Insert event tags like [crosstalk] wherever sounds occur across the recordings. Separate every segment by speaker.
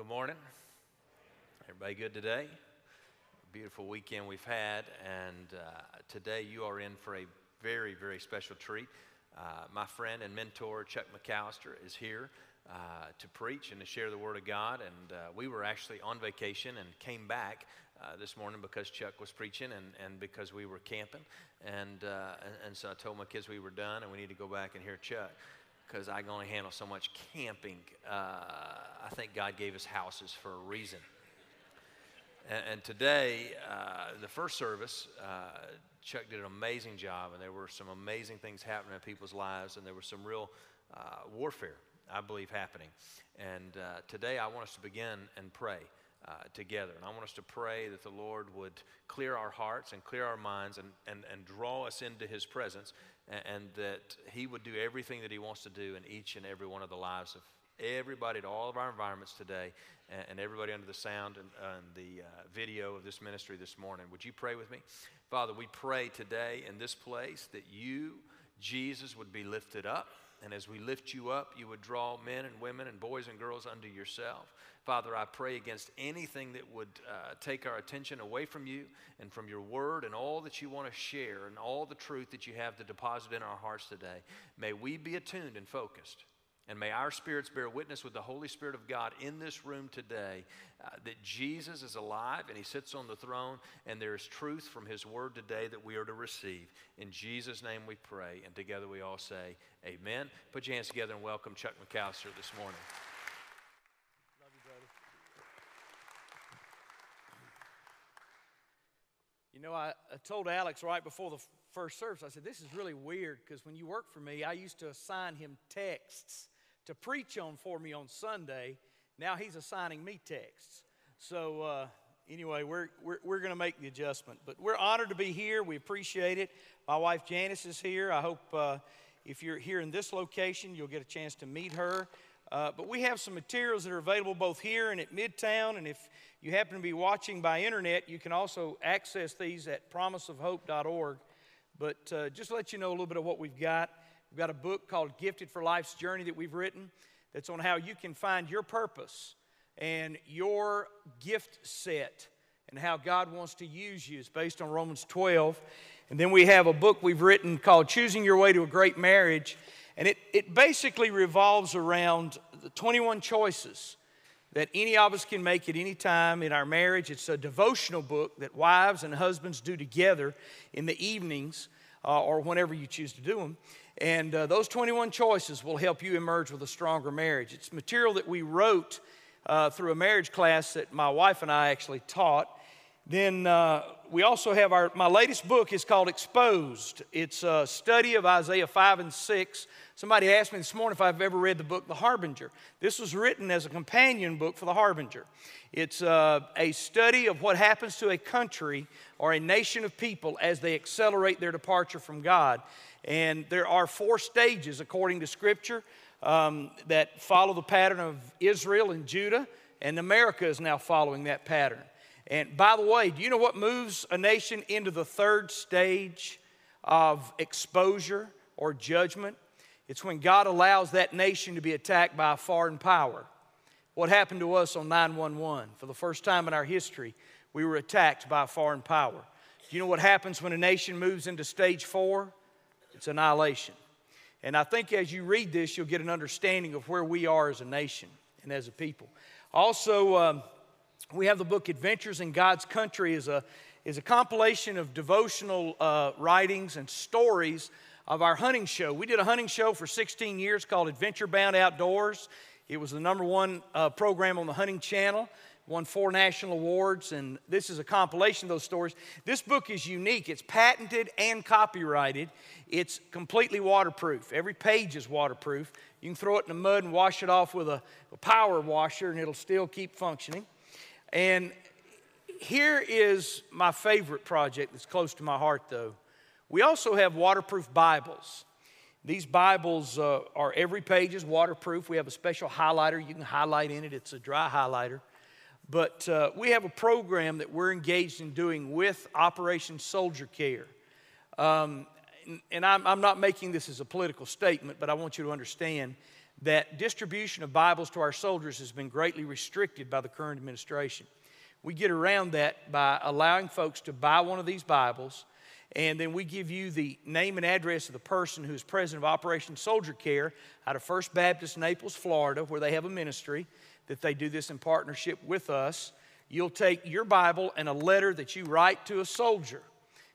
Speaker 1: good morning. Everybody good today? Beautiful weekend we've had, and uh, today you are in for a very, very special treat. Uh, my friend and mentor Chuck McAlister is here uh, to preach and to share the Word of God. And uh, we were actually on vacation and came back uh, this morning because Chuck was preaching and, and because we were camping. And, uh, and, and so I told my kids we were done and we need to go back and hear Chuck because I can only handle so much camping. Uh, I think God gave us houses for a reason. And, and today, uh, the first service, uh, Chuck did an amazing job, and there were some amazing things happening in people's lives, and there was some real uh, warfare, I believe, happening. And uh, today, I want us to begin and pray. Uh, together. And I want us to pray that the Lord would clear our hearts and clear our minds and, and, and draw us into His presence and, that He would do everything that He wants to do in each and every one of the lives of everybody, to all of our environments today, and, and everybody under the sound and, and the uh, video of this ministry this morning. Would you pray with me? Father, we pray today in this place that you, Jesus, would be lifted up. And as we lift you up, you would draw men and women and boys and girls unto yourself. Father, I pray against anything that would uh, take our attention away from you and from your word and all that you want to share and all the truth that you have to deposit in our hearts today. May we be attuned and focused. And may our spirits bear witness with the Holy Spirit of God in this room today uh, that Jesus is alive and he sits on the throne, and there is truth from his word today that we are to receive. In Jesus' name we pray, and together we all say, Amen. Put your hands together and welcome Chuck McAlister this morning.
Speaker 2: Love you, brother. You know, I, I told Alex right before the first service, I said, This is really weird because when you work for me, I used to assign him texts to preach on for me on Sunday. Now he's assigning me texts. So, uh, anyway, we're, we're, we're going to make the adjustment. But we're honored to be here. We appreciate it. My wife Janice is here. I hope uh, if you're here in this location, you'll get a chance to meet her. Uh, but we have some materials that are available both here and at Midtown. And if you happen to be watching by internet, you can also access these at promiseofhope.org. But uh, just to let you know a little bit of what we've got, we've got a book called Gifted for Life's Journey that we've written that's on how you can find your purpose and your gift set and how God wants to use you. It's based on Romans 12. And then we have a book we've written called Choosing Your Way to a Great Marriage. And it, it basically revolves around the 21 choices that any of us can make at any time in our marriage. It's a devotional book that wives and husbands do together in the evenings uh, or whenever you choose to do them. And uh, those 21 choices will help you emerge with a stronger marriage. It's material that we wrote uh, through a marriage class that my wife and I actually taught. Then uh, we also have our, my latest book is called Exposed. It's a study of Isaiah 5 and 6. Somebody asked me this morning if I've ever read the book The Harbinger. This was written as a companion book for The Harbinger. It's uh, a study of what happens to a country or a nation of people as they accelerate their departure from God. And there are four stages, according to Scripture, um, that follow the pattern of Israel and Judah, and America is now following that pattern. And by the way, do you know what moves a nation into the third stage of exposure or judgment? It's when God allows that nation to be attacked by a foreign power. What happened to us on 911? For the first time in our history, we were attacked by a foreign power. Do you know what happens when a nation moves into stage four? It's annihilation. And I think as you read this, you'll get an understanding of where we are as a nation and as a people. Also, um, we have the book Adventures in God's Country is a, is a compilation of devotional uh, writings and stories of our hunting show. We did a hunting show for 16 years called Adventure Bound Outdoors. It was the number one uh, program on the Hunting Channel, won four national awards, and this is a compilation of those stories. This book is unique. It's patented and copyrighted. It's completely waterproof. Every page is waterproof. You can throw it in the mud and wash it off with a, a power washer, and it'll still keep functioning. And here is my favorite project that's close to my heart, though. We also have waterproof Bibles. These Bibles uh, are every page is waterproof. We have a special highlighter you can highlight in it, it's a dry highlighter. But uh, we have a program that we're engaged in doing with Operation Soldier Care. Um, and I'm, I'm not making this as a political statement, but I want you to understand that distribution of Bibles to our soldiers has been greatly restricted by the current administration. We get around that by allowing folks to buy one of these Bibles, and then we give you the name and address of the person who is president of Operation Soldier Care out of First Baptist Naples, Florida, where they have a ministry that they do this in partnership with us. You'll take your Bible and a letter that you write to a soldier.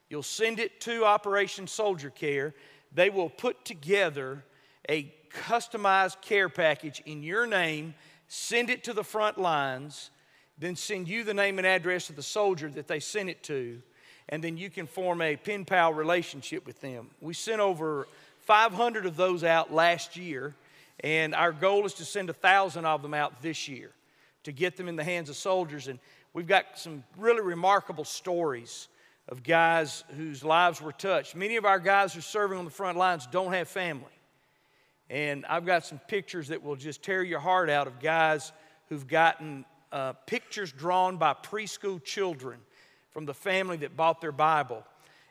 Speaker 2: You'll send it to Operation Soldier Care. They will put together a customized care package in your name, send it to the front lines, then send you the name and address of the soldier that they sent it to, and then you can form a pen pal relationship with them. We sent over 500 of those out last year, and our goal is to send 1,000 of them out this year to get them in the hands of soldiers. And we've got some really remarkable stories of guys whose lives were touched. Many of our guys who are serving on the front lines don't have family. And I've got some pictures that will just tear your heart out of guys who've gotten uh, pictures drawn by preschool children from the family that bought their Bible.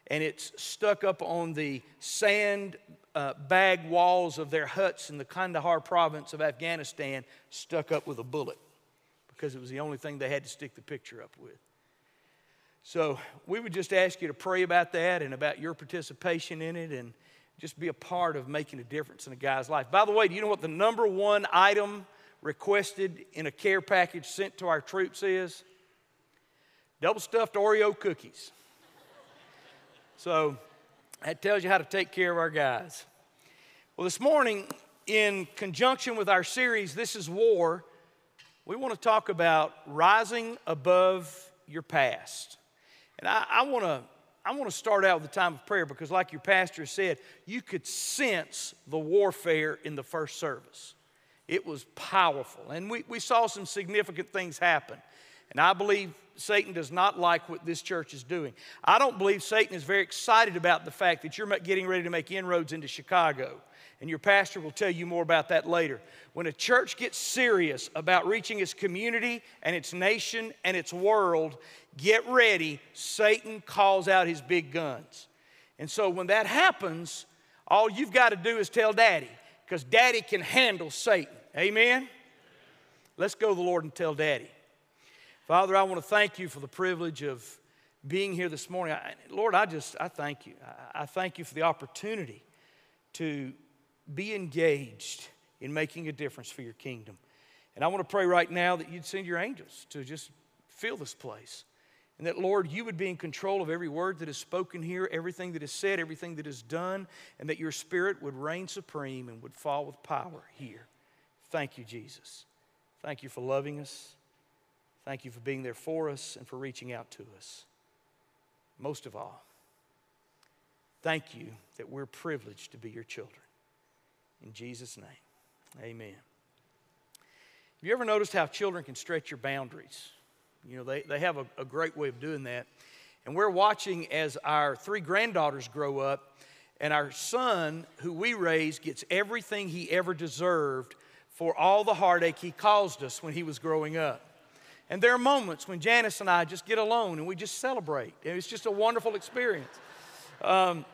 Speaker 2: And it's stuck up on the sand uh, bag walls of their huts in the Kandahar province of Afghanistan, stuck up with a bullet because it was the only thing they had to stick the picture up with. So we would just ask you to pray about that and about your participation in it and just be a part of making a difference in a guy's life. By the way, do you know what the number one item requested in a care package sent to our troops is? Double stuffed Oreo cookies. So that tells you how to take care of our guys. Well, this morning, in conjunction with our series, This is War, we want to talk about rising above your past. And I, I want to I want to start out with a time of prayer because, like your pastor said, you could sense the warfare in the first service. It was powerful. And we, we saw some significant things happen. And I believe Satan does not like what this church is doing. I don't believe Satan is very excited about the fact that you're getting ready to make inroads into Chicago. And your pastor will tell you more about that later. When a church gets serious about reaching its community and its nation and its world, get ready, Satan calls out his big guns. And so when that happens, all you've got to do is tell daddy, because daddy can handle Satan. Amen? Let's go to the Lord and tell daddy. Father, I want to thank you for the privilege of being here this morning. I, Lord, I just, I thank you. I, I thank you for the opportunity to be engaged in making a difference for your kingdom. And I want to pray right now that you'd send your angels to just fill this place. And that, Lord, you would be in control of every word that is spoken here, everything that is said, everything that is done, and that your spirit would reign supreme and would fall with power here. Thank you, Jesus. Thank you for loving us. Thank you for being there for us and for reaching out to us. Most of all, thank you that we're privileged to be your children. In Jesus' name, amen. Have you ever noticed how children can stretch your boundaries? You know, they, they have a, a great way of doing that. And we're watching as our three granddaughters grow up, and our son, who we raised, gets everything he ever deserved for all the heartache he caused us when he was growing up. And there are moments when Janice and I just get alone and we just celebrate. It's just a wonderful experience. Um,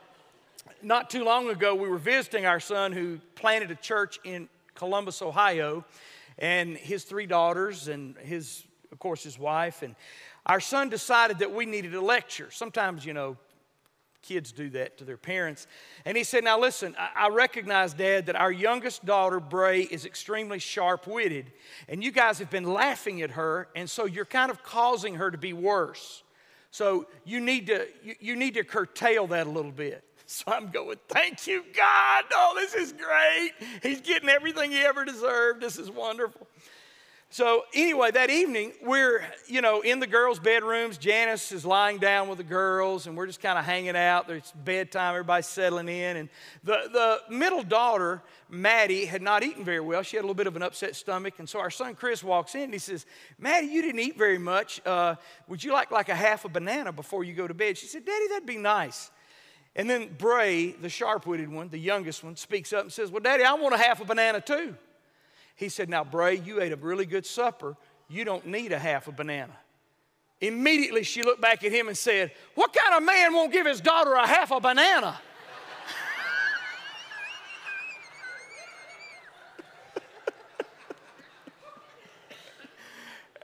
Speaker 2: not too long ago, we were visiting our son who planted a church in Columbus, Ohio, and his three daughters and his of course, his wife. And our son decided that we needed a lecture. Sometimes, you know, kids do that to their parents. And he said, Now listen, I, recognize, Dad, that our youngest daughter, Bray, is extremely sharp witted. And you guys have been laughing at her. And so you're kind of causing her to be worse. So you need to, you, you need to curtail that a little bit. So I'm going, thank you, God. Oh, this is great. He's getting everything he ever deserved. This is wonderful. So, anyway, that evening, we're, you know, in the girls' bedrooms. Janice is lying down with the girls, and we're just kind of hanging out. There's bedtime, everybody's settling in. And the, the middle daughter, Maddie, had not eaten very well. She had a little bit of an upset stomach. And so our son Chris walks in and he says, Maddie, you didn't eat very much. Uh, would you like like a half a banana before you go to bed? She said, Daddy, that'd be nice. And then Bray, the sharp witted one, the youngest one, speaks up and says, Well, Daddy, I want a half a banana too. He said, Now, Bray, you ate a really good supper. You don't need a half a banana. Immediately she looked back at him and said, What kind of man won't give his daughter a half a banana?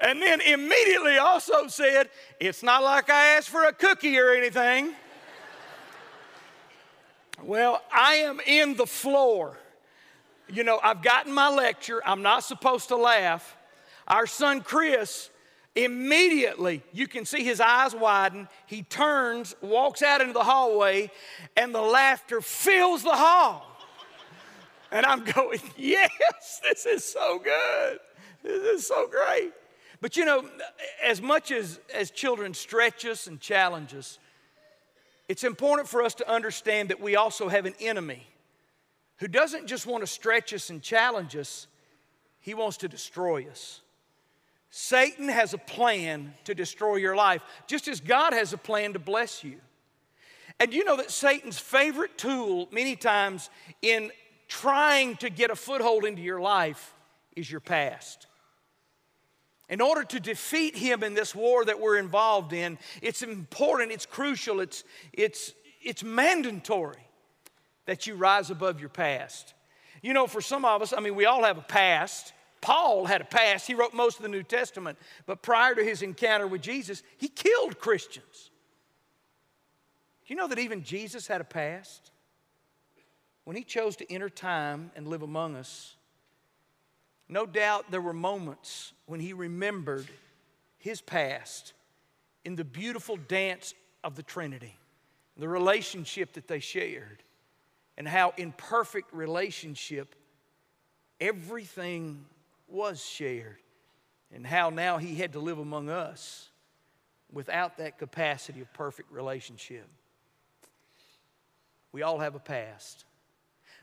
Speaker 2: and then immediately also said, It's not like I asked for a cookie or anything well, I am in the floor. You know, I've gotten my lecture. I'm not supposed to laugh. Our son Chris, immediately, you can see his eyes widen. He turns, walks out into the hallway, and the laughter fills the hall. And I'm going, [laughs] yes, this is so good. This is so great. But you know, as much as, as children stretch us and challenge us, it's important for us to understand that we also have an enemy who doesn't just want to stretch us and challenge us, he wants to destroy us. Satan has a plan to destroy your life, just as God has a plan to bless you. And you know that Satan's favorite tool, many times, in trying to get a foothold into your life is your past. In order to defeat him in this war that we're involved in, it's important, it's crucial, it's, it's, it's mandatory that you rise above your past. You know, for some of us, I mean, we all have a past. Paul had a past. He wrote most of the New Testament. But prior to his encounter with Jesus, he killed Christians. Do you know that even Jesus had a past? when he chose to enter time and live among us, no doubt there were moments when he remembered his past in the beautiful dance of the Trinity, the relationship that they shared, and how in perfect relationship everything was shared, and how now he had to live among us without that capacity of perfect relationship. We all have a past.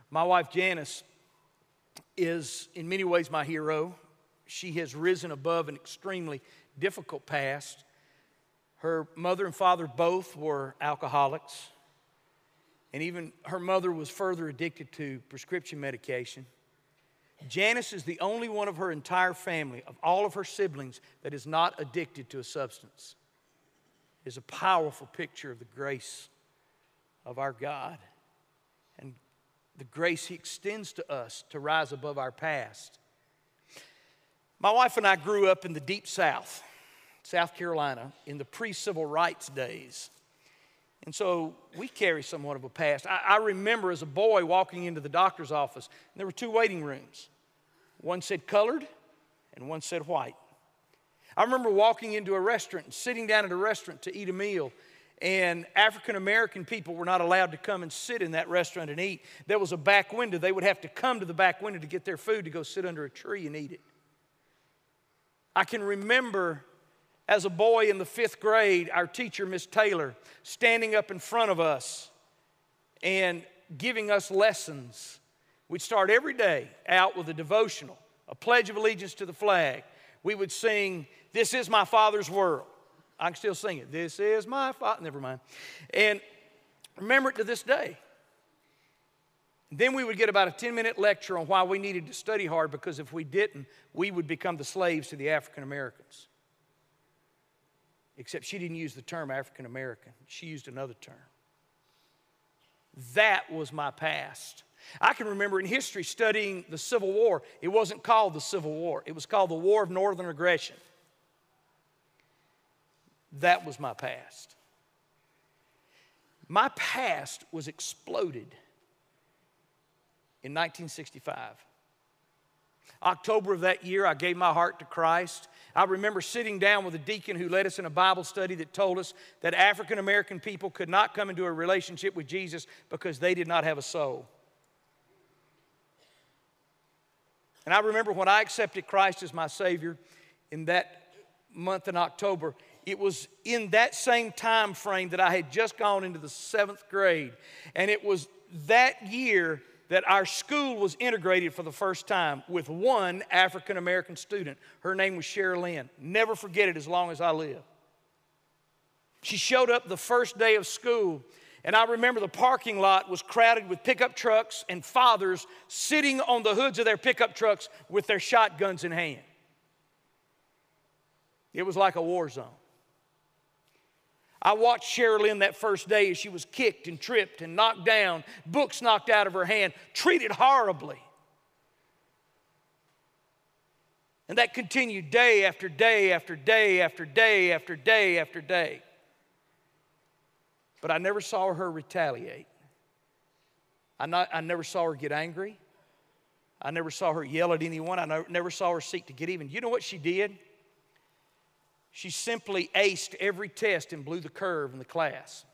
Speaker 2: My wife Janice is in many ways my hero. She has risen above an extremely difficult past. Her mother and father both were alcoholics, and even her mother was further addicted to prescription medication. Janice is the only one of her entire family, of all of her siblings, that is not addicted to a substance. It is a powerful picture of the grace of our God the grace He extends to us to rise above our past. My wife and I grew up in the deep South, South Carolina, in the pre civil rights days. And so we carry somewhat of a past. I, I, remember as a boy walking into the doctor's office, and there were two waiting rooms. One said colored, and one said white. I remember walking into a restaurant and sitting down at a restaurant to eat a meal, and African American people were not allowed to come and sit in that restaurant and eat. There was a back window. They would have to come to the back window to get their food to go sit under a tree and eat it. I can remember as a boy in the fifth grade, our teacher, Miss Taylor, standing up in front of us and giving us lessons. We'd start every day out with a devotional, a pledge of allegiance to the flag. We would sing, This is my Father's world. I can still sing it. This is my father. Never mind. And remember it to this day. Then we would get about a 10 minute lecture on why we needed to study hard because if we didn't, we would become the slaves to the African Americans. Except she didn't use the term African American, she used another term. That was my past. I can remember in history studying the Civil War. It wasn't called the Civil War, it was called the War of Northern Aggression. That was my past. My past was exploded in 1965. October of that year, I gave my heart to Christ. I remember sitting down with a deacon who led us in a Bible study that told us that African American people could not come into a relationship with Jesus because they did not have a soul. And I remember when I accepted Christ as my Savior in that month in October, it was in that same time frame that I had just gone into the seventh grade. And it was that year that our school was integrated for the first time with one African American student. Her name was Cheryl Lynn. Never forget it as long as I live. She showed up the first day of school, and I remember the parking lot was crowded with pickup trucks and fathers sitting on the hoods of their pickup trucks with their shotguns in hand. It was like a war zone. I watched Sherilyn that first day as she was kicked and tripped and knocked down, books knocked out of her hand, treated horribly. And that continued day after day after day after day after day after day. But I never saw her retaliate. I, not, I never saw her get angry. I never saw her yell at anyone. I never saw her seek to get even. You know what she did? She simply aced every test and blew the curve in the class.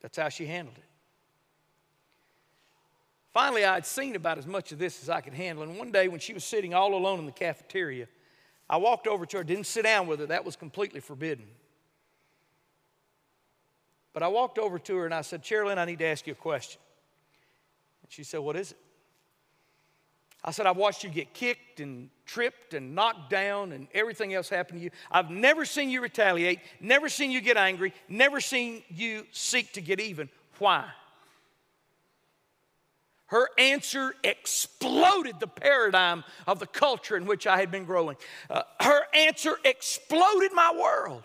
Speaker 2: That's how she handled it. Finally, I had seen about as much of this as I could handle. And one day, when she was sitting all alone in the cafeteria, I walked over to her, didn't sit down with her, that was completely forbidden. But I walked over to her and I said, Cherilyn, I need to ask you a question. And she said, What is it? I said, I've watched you get kicked and tripped and knocked down and everything else happen to you. I've never seen you retaliate, never seen you get angry, never seen you seek to get even. Why? Her answer exploded the paradigm of the culture in which I had been growing. Uh, her answer exploded my world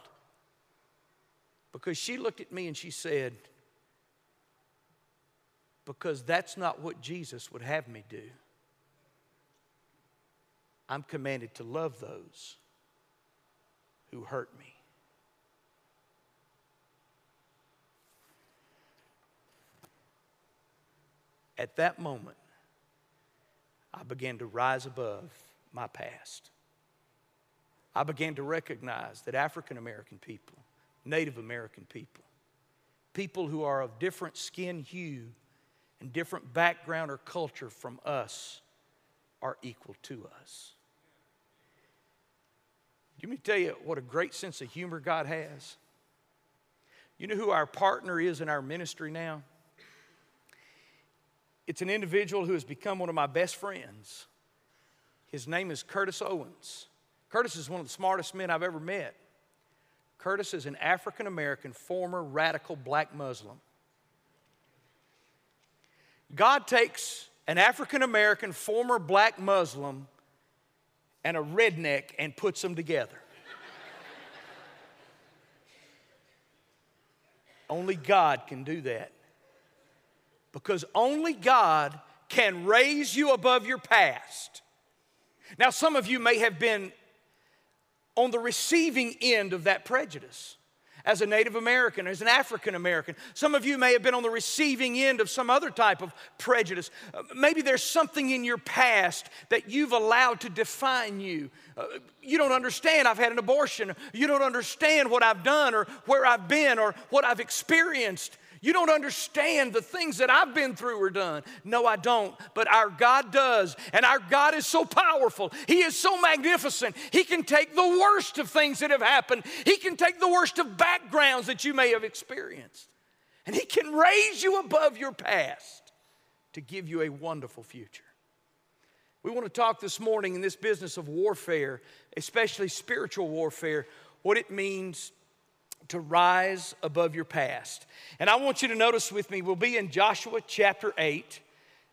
Speaker 2: because she looked at me and she said, Because that's not what Jesus would have me do. I'm commanded to love those who hurt me. At that moment, I began to rise above my past. I began to recognize that African American people, Native American people, people who are of different skin hue and different background or culture from us, are equal to us. Let me tell you what a great sense of humor God has. You know who our partner is in our ministry now? It's an individual who has become one of my best friends. His name is Curtis Owens. Curtis is one of the smartest men I've ever met. Curtis is an African American, former radical black Muslim. God takes an African American, former black Muslim, and a redneck and puts them together. only God can do that because only God can raise you above your past. Now, some of you may have been on the receiving end of that prejudice as a Native American, as an African American. Some of you may have been on the receiving end of some other type of prejudice. Uh, maybe there's something in your past that you've allowed to define you. Uh, you don't understand I've had an abortion. You don't understand what I've done or where I've been or what I've experienced. You don't understand the things that I've been through or done. No, I don't. But our God does. And our God is so powerful. He is so magnificent. He can take the worst of things that have happened, He can take the worst of backgrounds that you may have experienced. And He can raise you above your past to give you a wonderful future. We want to talk this morning in this business of warfare, especially spiritual warfare, what it means to rise above your past. And I want you to notice with me, we'll be in Joshua chapter 8.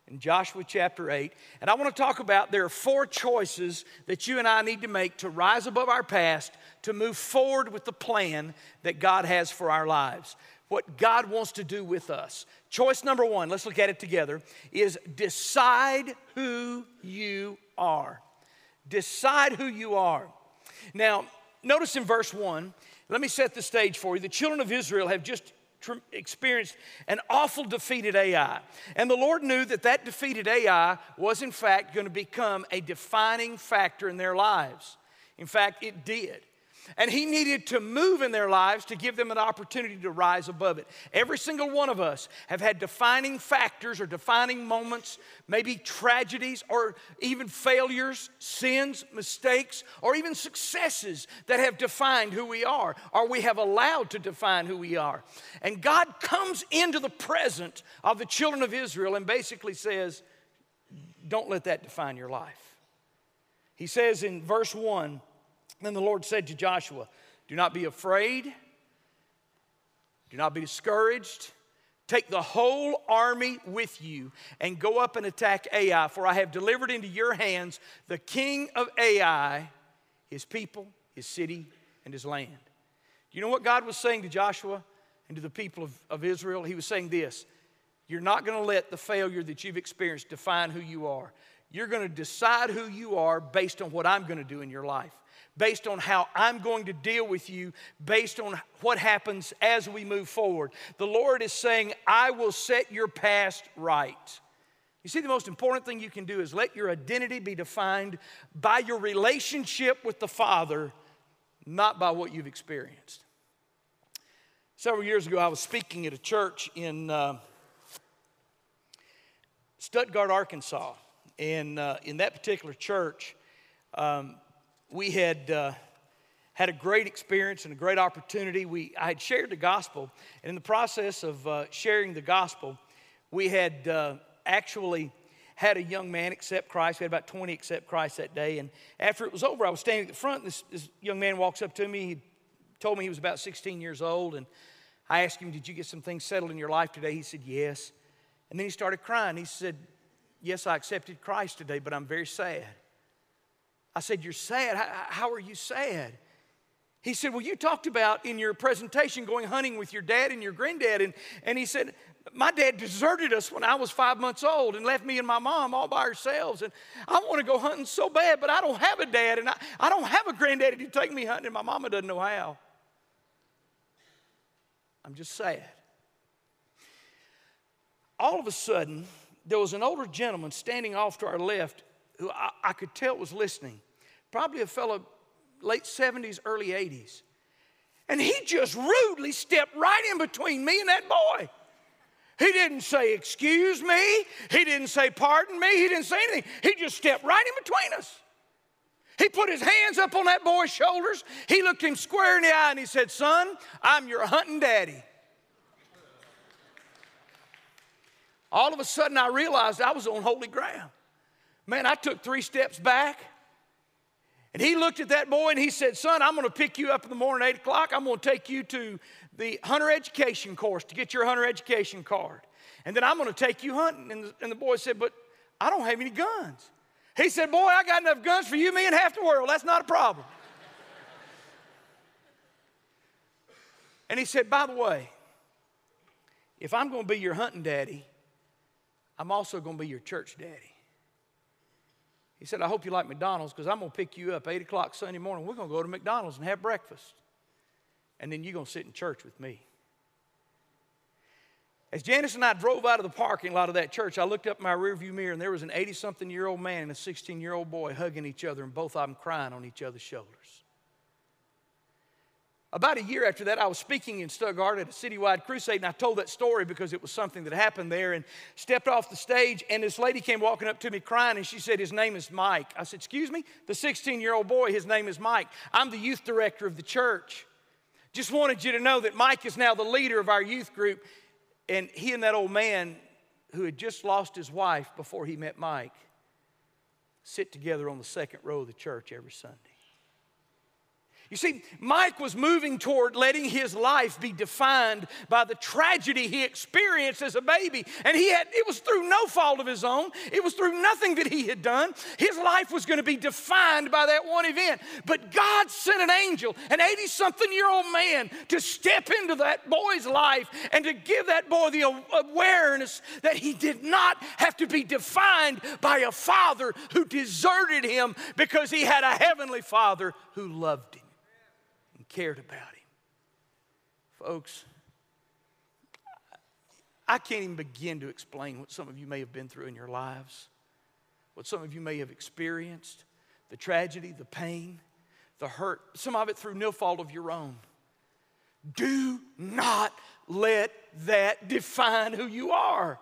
Speaker 2: In Joshua chapter 8. And I want to talk about there are four choices that you and I need to make to rise above our past, to move forward with the plan that God has for our lives. What God wants to do with us. Choice number one, let's look at it together, is decide who you are. Decide who you are. Now, notice in verse 1, let me set the stage for you. The children of Israel have just experienced an awful defeat at Ai. And the Lord knew that that defeated Ai was, in fact, going to become a defining factor in their lives. In fact, it did. And he needed to move in their lives to give them an opportunity to rise above it. Every single one of us have had defining factors or defining moments, maybe tragedies or even failures, sins, mistakes, or even successes that have defined who we are or we have allowed to define who we are. And God comes into the present of the children of Israel and basically says, Don't let that define your life. He says in verse 1, then the Lord said to Joshua, Do not be afraid, do not be discouraged. Take the whole army with you and go up and attack Ai, for I have delivered into your hands the king of Ai, his people, his city, and his land. Do you know what God was saying to Joshua and to the people of, of Israel? He was saying this You're not going to let the failure that you've experienced define who you are. You're going to decide who you are based on what I'm going to do in your life, based on how I'm going to deal with you, based on what happens as we move forward. The Lord is saying, I will set your past right. You see, the most important thing you can do is let your identity be defined by your relationship with the Father, not by what you've experienced. Several years ago, I was speaking at a church in uh, Stuttgart, Arkansas. And uh, in that particular church, um, we had uh, had a great experience and a great opportunity. We, I had shared the gospel, and in the process of uh, sharing the gospel, we had uh, actually had a young man accept Christ. We had about 20 accept Christ that day. And after it was over, I was standing at the front. This, this young man walks up to me. He told me he was about 16 years old. And I asked him, Did you get some things settled in your life today? He said, Yes. And then he started crying. He said, Yes, I accepted Christ today, but I'm very sad. I said, You're sad? How, are you sad? He said, Well, you talked about in your presentation going hunting with your dad and your granddad. And, and he said, My dad deserted us when I was five months old and left me and my mom all by ourselves. And I want to go hunting so bad, but I don't have a dad and I, I don't have a granddaddy to take me hunting, and my mama doesn't know how. I'm just sad. All of a sudden, there was an older gentleman standing off to our left who I, I could tell was listening. Probably a fellow late 70s, early 80s. And he just rudely stepped right in between me and that boy. He didn't say, Excuse me. He didn't say, Pardon me. He didn't say anything. He just stepped right in between us. He put his hands up on that boy's shoulders. He looked him square in the eye and he said, Son, I'm your hunting daddy. all of a sudden I realized I was on holy ground. Man, I took three steps back. And he looked at that boy and he said, Son, I'm going to pick you up in the morning at 8 o'clock. I'm going to take you to the hunter education course to get your hunter education card. And then I'm going to take you hunting. And the, and the boy said, But I don't have any guns. He said, Boy, I got enough guns for you, me, and half the world. That's not a problem. [laughs] and he said, By the way, if I'm going to be your hunting daddy, I'm also going to be your church daddy. He said, I hope you like McDonald's because I'm going to pick you up 8 o'clock Sunday morning. We're going to go to McDonald's and have breakfast. And then you're going to sit in church with me. As Janice and I drove out of the parking lot of that church, I looked up my rearview mirror and there was an 80 something year old man and a 16 year old boy hugging each other and both of them crying on each other's shoulders. About a year after that, I was speaking in Stuttgart at a citywide crusade, and I told that story because it was something that happened there. And stepped off the stage, and this lady came walking up to me crying, and she said, His name is Mike. I said, Excuse me? The 16 year old boy, his name is Mike. I'm the youth director of the church. Just wanted you to know that Mike is now the leader of our youth group. And he and that old man who had just lost his wife before he met Mike sit together on the second row of the church every Sunday. You see, Mike was moving toward letting his life be defined by the tragedy he experienced as a baby. And he had, it was through no fault of his own, it was through nothing that he had done. His life was going to be defined by that one event. But God sent an angel, an 80 something year old man, to step into that boy's life and to give that boy the awareness that he did not have to be defined by a father who deserted him because he had a heavenly father who loved him cared about him. Folks, I can't even begin to explain what some of you may have been through in your lives, what some of you may have experienced the tragedy, the pain, the hurt, some of it through no fault of your own. Do not let that define who you are.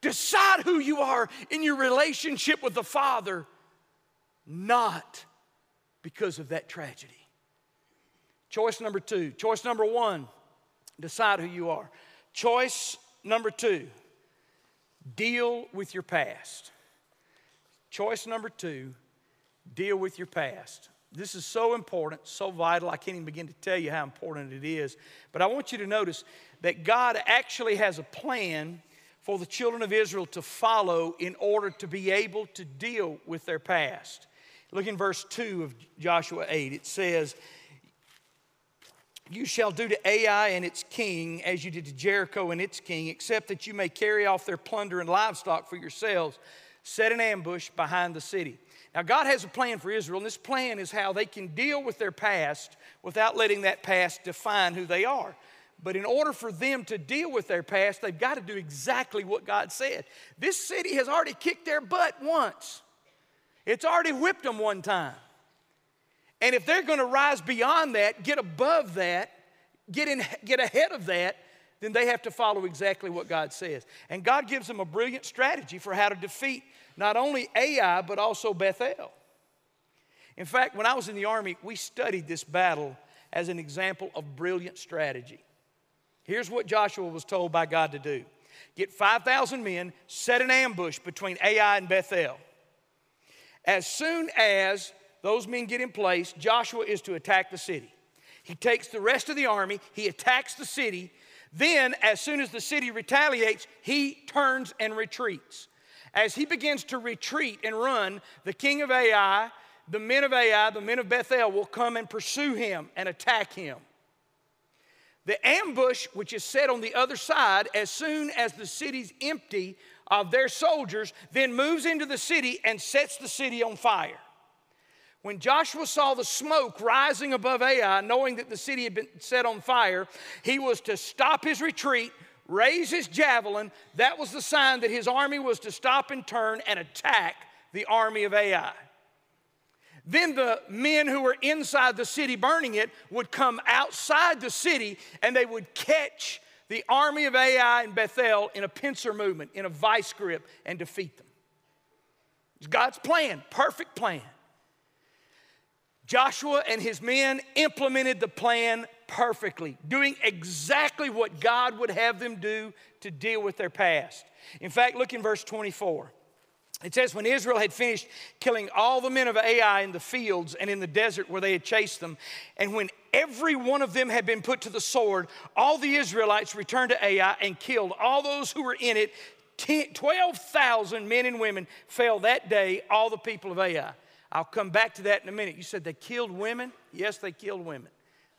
Speaker 2: Decide who you are in your relationship with the Father, not because of that tragedy. Choice number two. Choice number one, decide who you are. Choice number two, deal with your past. Choice number two, deal with your past. This is so important, so vital. I can't even begin to tell you how important it is. But I want you to notice that God actually has a plan for the children of Israel to follow in order to be able to deal with their past. Look in verse 2 of Joshua 8. It says, you shall do to Ai and its king as you did to Jericho and its king, except that you may carry off their plunder and livestock for yourselves. Set an ambush behind the city. Now, God has a plan for Israel, and this plan is how they can deal with their past without letting that past define who they are. But in order for them to deal with their past, they've got to do exactly what God said. This city has already kicked their butt once, it's already whipped them one time. And if they're going to rise beyond that, get above that, get, in, get ahead of that, then they have to follow exactly what God says. And God gives them a brilliant strategy for how to defeat not only Ai, but also Bethel. In fact, when I was in the army, we studied this battle as an example of brilliant strategy. Here's what Joshua was told by God to do get 5,000 men, set an ambush between Ai and Bethel. As soon as those men get in place, Joshua is to attack the city. He takes the rest of the army, he attacks the city. Then, as soon as the city retaliates, he turns and retreats. As he begins to retreat and run, the king of Ai, the men of Ai, the men of Bethel will come and pursue him and attack him. The ambush, which is set on the other side, as soon as the city's empty of their soldiers, then moves into the city and sets the city on fire. When Joshua saw the smoke rising above Ai, knowing that the city had been set on fire, he was to stop his retreat, raise his javelin. That was the sign that his army was to stop and turn and attack the army of Ai. Then the men who were inside the city burning it would come outside the city and they would catch the army of Ai and Bethel in a pincer movement, in a vice grip, and defeat them. It's God's plan, perfect plan. Joshua and his men implemented the plan perfectly, doing exactly what God would have them do to deal with their past. In fact, look in verse 24. It says, When Israel had finished killing all the men of Ai in the fields and in the desert where they had chased them, and when every one of them had been put to the sword, all the Israelites returned to Ai and killed all those who were in it. 12,000 men and women fell that day, all the people of Ai. I'll come back to that in a minute. You said they killed women? Yes, they killed women.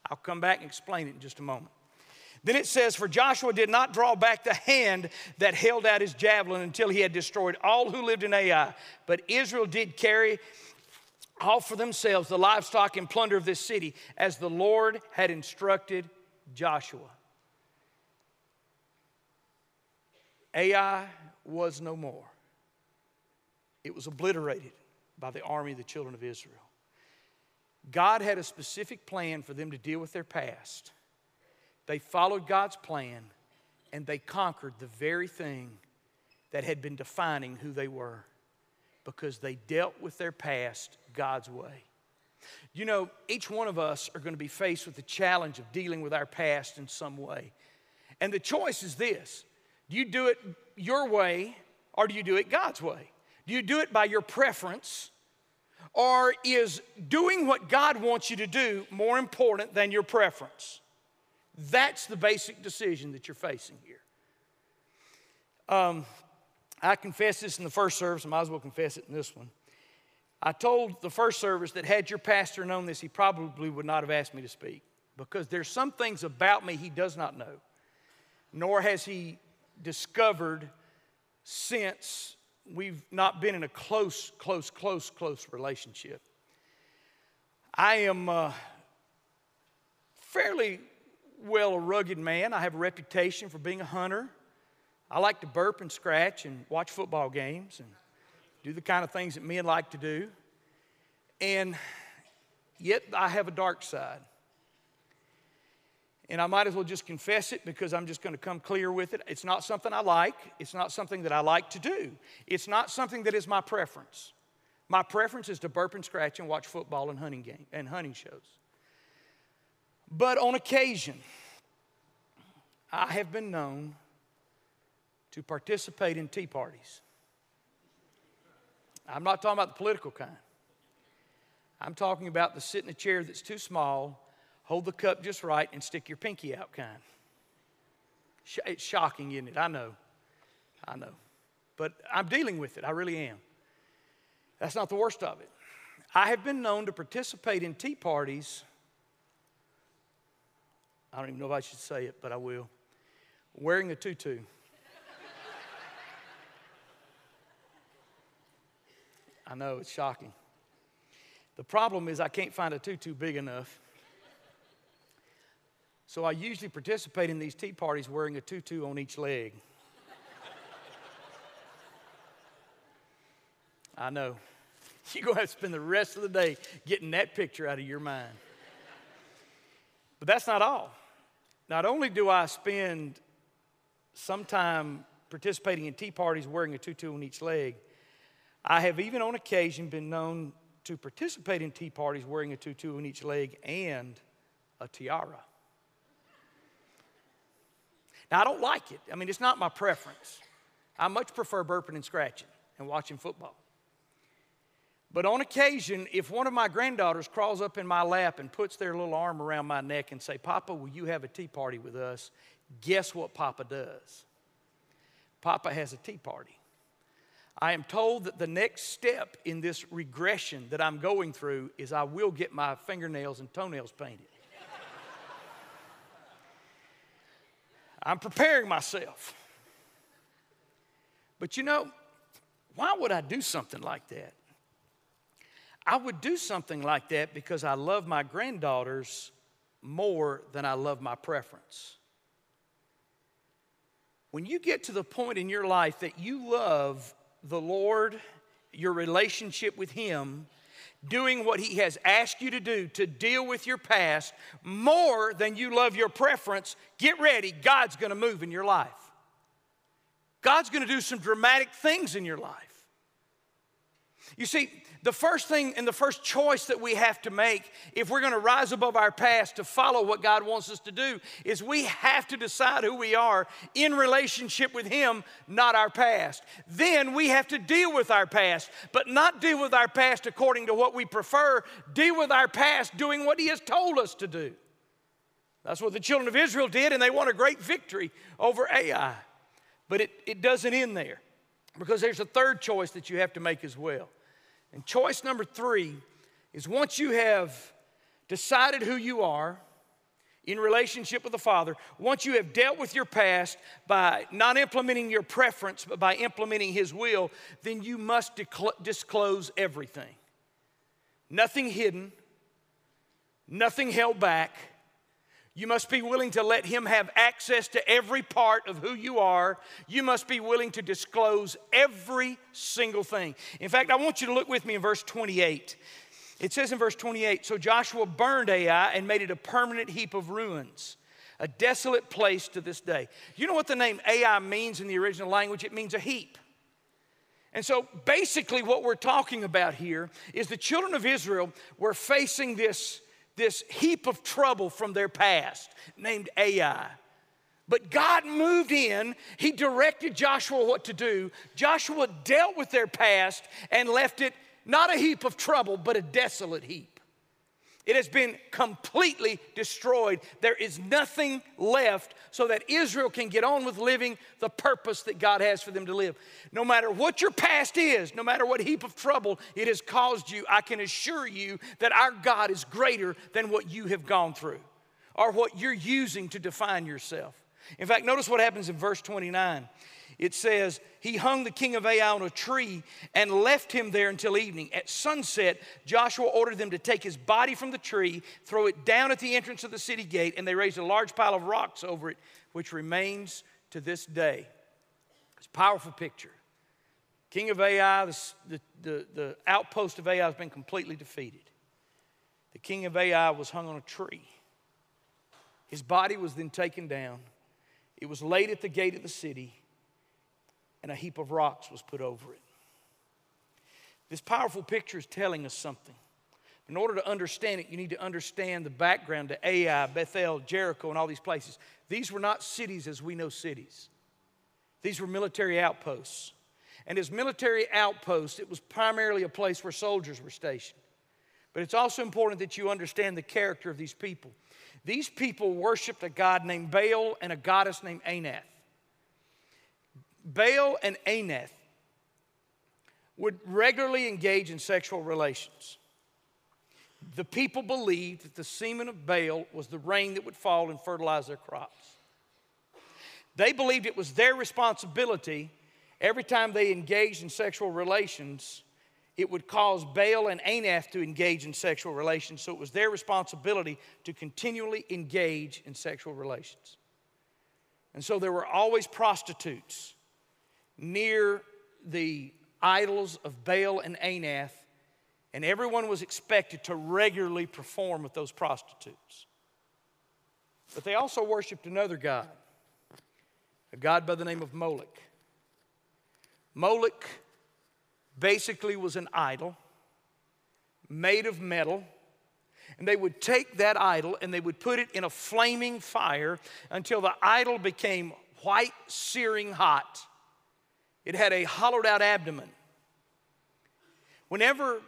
Speaker 2: I'll come back and explain it in just a moment. Then it says, For Joshua did not draw back the hand that held out his javelin until he had destroyed all who lived in Ai. But Israel did carry off for themselves the livestock and plunder of this city, as the Lord had instructed Joshua. Ai was no more, it was obliterated by the army of the children of Israel. God had a specific plan for them to deal with their past. They followed God's plan and they conquered the very thing that had been defining who they were because they dealt with their past God's way. You know, each one of us are going to be faced with the challenge of dealing with our past in some way. And the choice is this do you do it your way or do you do it God's way? Do you do it by your preference? Or is doing what God wants you to do more important than your preference? That's the basic decision that you're facing here. Um, I confessed this in the first service, I might as well confess it in this one. I told the first service that had your pastor known this, he probably would not have asked me to speak because there's some things about me he does not know, nor has he discovered since we've not been in a close, close, close, close relationship. I am uh, fairly well a rugged man. I have a reputation for being a hunter. I like to burp and scratch and watch football games and do the kind of things that men like to do. And yet I have a dark side and I might as well just confess it because I'm just going to come clear with it. It's not something I like. It's not something that I like to do. It's not something that is my preference. My preference is to burp and scratch and watch football and hunting game and hunting shows. But on occasion, I have been known to participate in tea parties. I'm not talking about the political kind. I'm talking about the sit in a chair that's too small hold the cup just right and stick your pinky out kind. It's shocking, isn't it? I know. I know. But I'm dealing with it. I really am. That's not the worst of it. I have been known to participate in tea parties I don't even know if I should say it, but I will. Wearing a tutu. I know, it's shocking. The problem is, I can't find a tutu big enough. So I usually participate in these tea parties wearing a tutu on each leg. I know. [laughs] You're going to have to spend the rest of the day getting that picture out of your mind. But that's not all. Not only do I spend some time participating in tea parties wearing a tutu on each leg, I have even on occasion been known to participate in tea parties wearing a tutu on each leg and a tiara. Now, I don't like it. I mean, it's not my preference. I much prefer burping and scratching and watching football. But on occasion, if one of my granddaughters crawls up in my lap and puts their little arm around my neck and say, Papa, will you have a tea party with us? Guess what Papa does? Papa has a tea party. I am told that the next step in this regression that I'm going through is I will get my fingernails and toenails painted. I'm preparing myself. But you know, why would I do something like that? I would do something like that because I love my granddaughters more than I love my preference. When you get to the point in your life that you love the Lord, your relationship with Him, doing what He has asked you to do to deal with your past more than you love your preference, get ready. God's going to move in your life. God's going to do some dramatic things in your life. You see, the first thing and the first choice that we have to make if we're going to rise above our past to follow what God wants us to do is we have to decide who we are in relationship with Him, not our past. Then we have to deal with our past, but not deal with our past according to what we prefer, deal with our past doing what He has told us to do. That's what the children of Israel did, and they won a great victory over Ai. But it, it doesn't end there because there's a third choice that you have to make as well. And choice number three is once you have decided who you are in relationship with the Father, once you have dealt with your past by not implementing your preference, but by implementing His will, then you must disclose everything. Nothing hidden, nothing held back you must be willing to let Him have access to every part of who you are. You must be willing to disclose every single thing. In fact, I want you to look with me in verse 28. It says in verse 28 So Joshua burned Ai and made it a permanent heap of ruins, a desolate place to this day. You know what the name Ai means in the original language? It means a heap. And so basically, what we're talking about here is the children of Israel were facing this this heap of trouble from their past named Ai. But God moved in, He directed Joshua what to do. Joshua dealt with their past and left it not a heap of trouble, but a desolate heap. It has been completely destroyed. There is nothing left so that Israel can get on with living the purpose that God has for them to live. No matter what your past is, no matter what heap of trouble it has caused you, I can assure you that our God is greater than what you have gone through or what you're using to define yourself. In fact, notice what happens in verse 29 it says, He hung the king of Ai on a tree and left him there until evening. At sunset, Joshua ordered them to take his body from the tree, throw it down at the entrance of the city gate, and they raised a large pile of rocks over it, which remains to this day. It's a powerful picture. King of Ai, the, the, the, outpost of Ai has been completely defeated. The king of Ai was hung on a tree. His body was then taken down. It was laid at the gate of the city and a heap of rocks was put over it. This powerful picture is telling us something. In order to understand it, you need to understand the background to Ai, Bethel, Jericho, and all these places. These were not cities as we know cities, these were military outposts. And as military outposts, it was primarily a place where soldiers were stationed. But it's also important that you understand the character of these people. These people worshiped a god named Baal and a goddess named Anath. Baal and Anath would regularly engage in sexual relations. the people believed that the semen of Baal was the rain that would fall and fertilize their crops. They believed it was their responsibility every time they engaged in sexual relations, it would cause Baal and Anath to engage in sexual relations. So it was their responsibility to continually engage in sexual relations. And so there were always prostitutes near the idols of Baal and Anath, and everyone was expected to regularly perform with those prostitutes. But they also worshiped another god, a god by the name of Moloch. Moloch basically was an idol made of metal. And they would take that idol and they would put it in a flaming fire until the idol became white, searing hot. It had a hollowed out abdomen. Whenever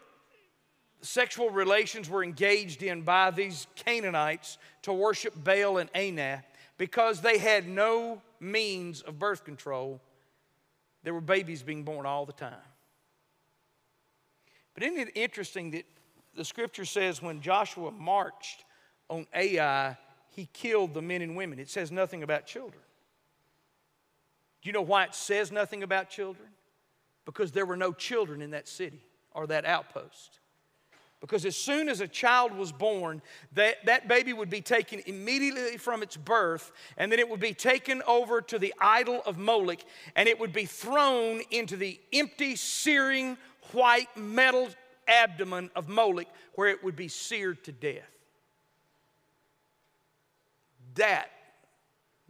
Speaker 2: sexual relations were engaged in by these Canaanites to worship Baal and Anath, because they had no means of birth control, there were babies being born all the time. But isn't it interesting that the scripture says when Joshua marched on Ai, he killed the men and women? It says nothing about children. Do you know why it says nothing about children? Because there were no children in that city or that outpost. Because as soon as a child was born, that, that baby would be taken immediately from its birth, and then it would be taken over to the idol of Moloch, and it would be thrown into the empty, searing, white metal abdomen of Moloch, where it would be seared to death. That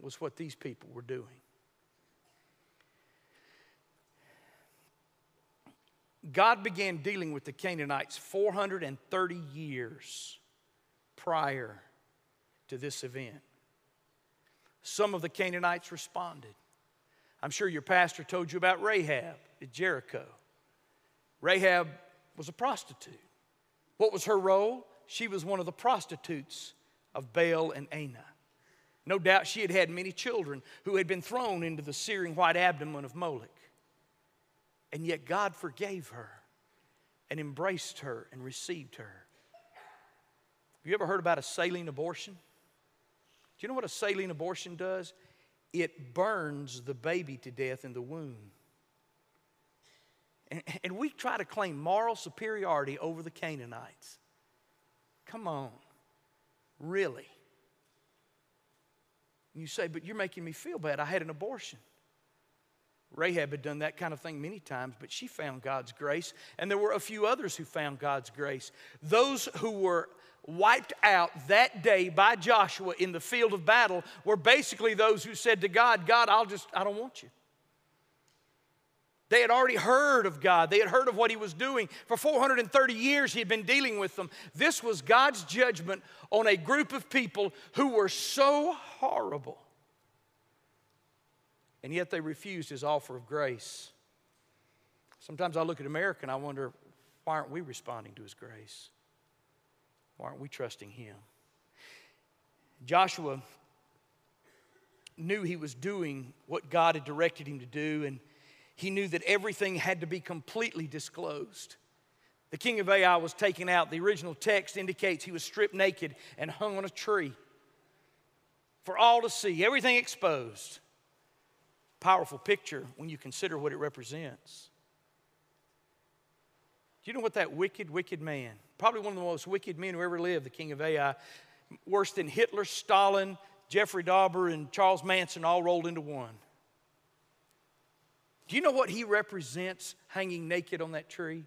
Speaker 2: was what these people were doing. God began dealing with the Canaanites 430 years prior to this event. Some of the Canaanites responded. I'm sure your pastor told you about Rahab at Jericho. Rahab was a prostitute. What was her role? She was one of the prostitutes of Baal and Anath. No doubt she had had many children who had been thrown into the searing white abdomen of Moloch. And yet God forgave her and embraced her and received her. Have you ever heard about a saline abortion? Do you know what a saline abortion does? It burns the baby to death in the womb. And, and we try to claim moral superiority over the Canaanites. Come on. Really? You say, but you're making me feel bad. I had an abortion. Rahab had done that kind of thing many times, but she found God's grace. And there were a few others who found God's grace. Those who were wiped out that day by Joshua in the field of battle were basically those who said to God, God, I'll just, I don't want you. They had already heard of God. They had heard of what He was doing. For 430 years, He had been dealing with them. This was God's judgment on a group of people who were so horrible and yet they refused his offer of grace. Sometimes I look at America and I wonder, why aren't we responding to his grace? Why aren't we trusting him? Joshua knew he was doing what God had directed him to do, and he knew that everything had to be completely disclosed. The king of Ai was taken out. The original text indicates he was stripped naked and hung on a tree for all to see, everything exposed powerful picture when you consider what it represents. Do you know what that wicked, wicked man, probably one of the most wicked men who ever lived, the king of Ai, worse than Hitler, Stalin, Jeffrey Dahmer, and Charles Manson all rolled into one? Do you know what he represents hanging naked on that tree?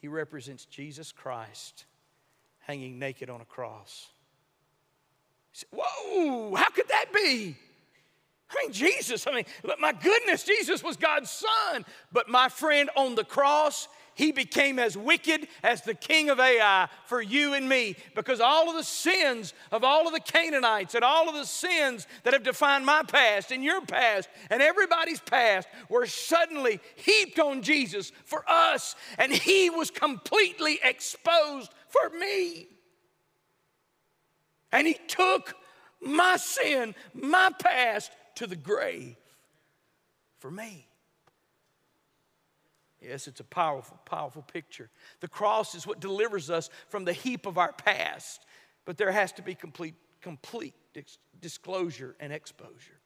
Speaker 2: He represents Jesus Christ hanging naked on a cross. Whoa, how could that be? I mean, Jesus, I mean, but my goodness, Jesus was God's son. But my friend, on the cross, he became as wicked as the king of Ai for you and me because all of the sins of all of the Canaanites and all of the sins that have defined my past and your past and everybody's past were suddenly heaped on Jesus for us, and he was completely exposed for me. And he took my sin, my past, to the grave for me. Yes, it's a powerful, powerful picture. The cross is what delivers us from the heap of our past, but there has to be complete, complete disclosure and exposure.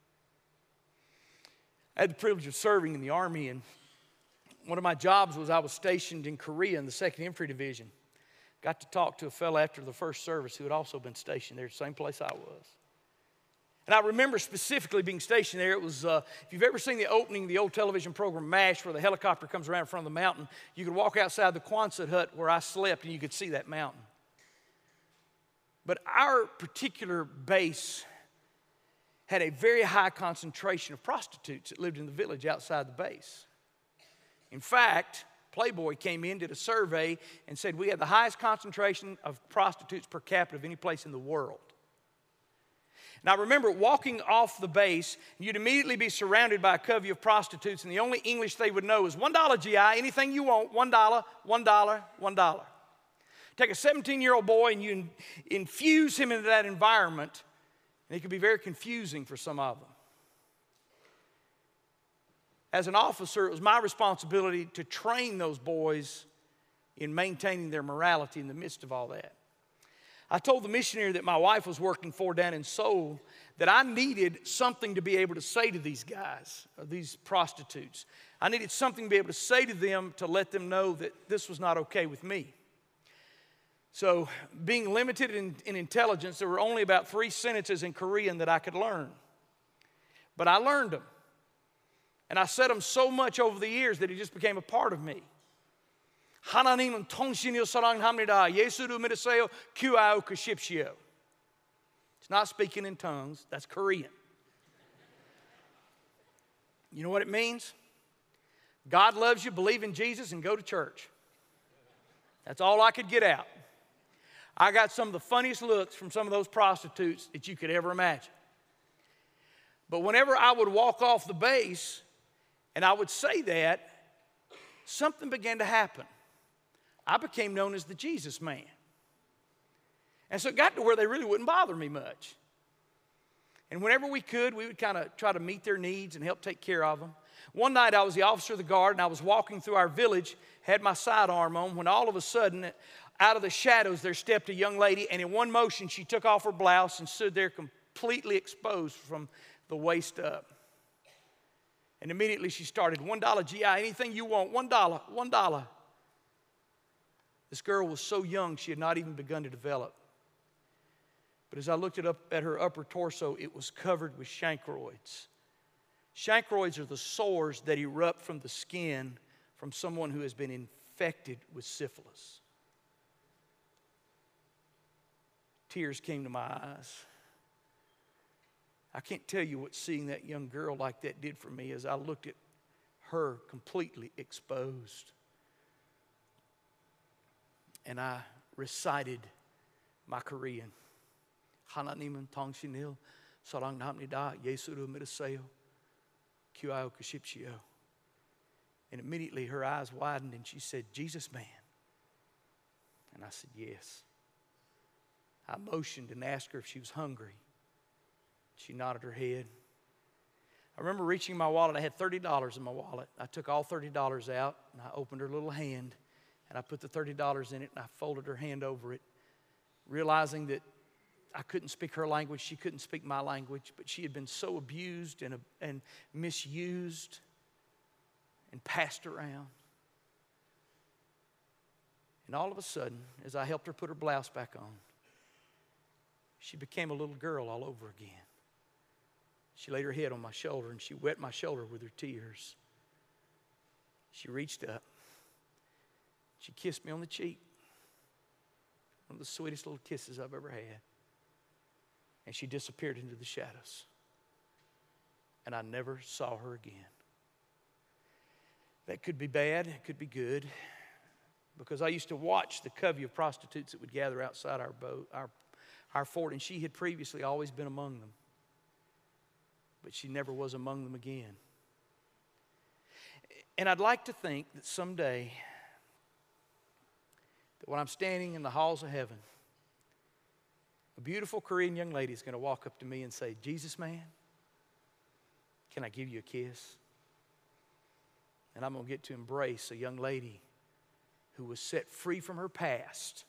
Speaker 2: I had the privilege of serving in the Army, and one of my jobs was I was stationed in Korea in the 2nd Infantry Division. Got to talk to a fellow after the first service who had also been stationed there, the same place I was. And I remember specifically being stationed there. It was, uh, if you've ever seen the opening the old television program MASH, where the helicopter comes around in front of the mountain, you could walk outside the Quonset hut where I slept and you could see that mountain. But our particular base had a very high concentration of prostitutes that lived in the village outside the base. In fact, Playboy came in, did a survey, and said we had the highest concentration of prostitutes per capita of any place in the world. Now, remember, walking off the base, you'd immediately be surrounded by a covey of prostitutes, and the only English they would know is $1 GI, anything you want, $1, $1, $1. Take a 17 year old boy and you infuse him into that environment, and it can be very confusing for some of them. As an officer, it was my responsibility to train those boys in maintaining their morality in the midst of all that. I told the missionary that my wife was working for down in Seoul that I needed something to be able to say to these guys, uh, these prostitutes. I needed something to be able to say to them to let them know that this was not okay with me. So, being limited in, in intelligence, there were only about three sentences in Korean that I could learn. But I learned them. And I said them so much over the years that it just became a part of me. 하나님은 통신을 사랑합니다. 예수를 믿으세요. 귀하여 크십시오. It's not speaking in tongues, that's Korean. You know what it means? God loves you, believe in Jesus, and go to church. That's all I could get out. I got some of the funniest looks from some of those prostitutes that you could ever imagine. But whenever I would walk off the base and I would say that, something began to happen. I became known as the Jesus man. And so it got to where they really wouldn't bother me much. And whenever we could, we would kind of try to meet their needs and help take care of them. One night I was the officer of the guard and I was walking through our village, had my sidearm on, when all of a sudden, out of the shadows, there stepped a young lady, and in one motion, she took off her blouse and stood there completely exposed from the waist up. And immediately she started, $1 GI, anything you want, $1, $1. This girl was so young, she had not even begun to develop. But as I looked at, up, at her upper torso, it was covered with chancroids. Chancroids are the sores that erupt from the skin from someone who has been infected with syphilis. Tears came to my eyes. I can't tell you what seeing that young girl like that did for me as I looked at her completely exposed and I recited my Korean. 하나님은 당신을 사랑합니다. 예수를 믿으세요. 귀하여 크십시오. And immediately her eyes widened and she said, Jesus man. And I said, Yes. I motioned and asked her if she was hungry. She nodded her head. I remember reaching my wallet. I had $30 in my wallet. I took all $30 out and I opened her little hand and I put the $30 in it and I folded her hand over it, realizing that I couldn't speak her language, she couldn't speak my language, but she had been so abused and, and misused and passed around. And all of a sudden, as I helped her put her blouse back on, she became a little girl all over again. She laid her head on my shoulder and she wet my shoulder with her tears. She reached up she kissed me on the cheek. One of the sweetest little kisses I've ever had. And she disappeared into the shadows. And I never saw her again. That could be bad, it could be good. Because I used to watch the covey of prostitutes that would gather outside our boat, our, our fort, and she had previously always been among them. But she never was among them again. And I'd like to think that someday that when I'm standing in the halls of heaven, a beautiful Korean young lady is going to walk up to me and say, Jesus, man, can I give you a kiss? And I'm going to get to embrace a young lady who was set free from her past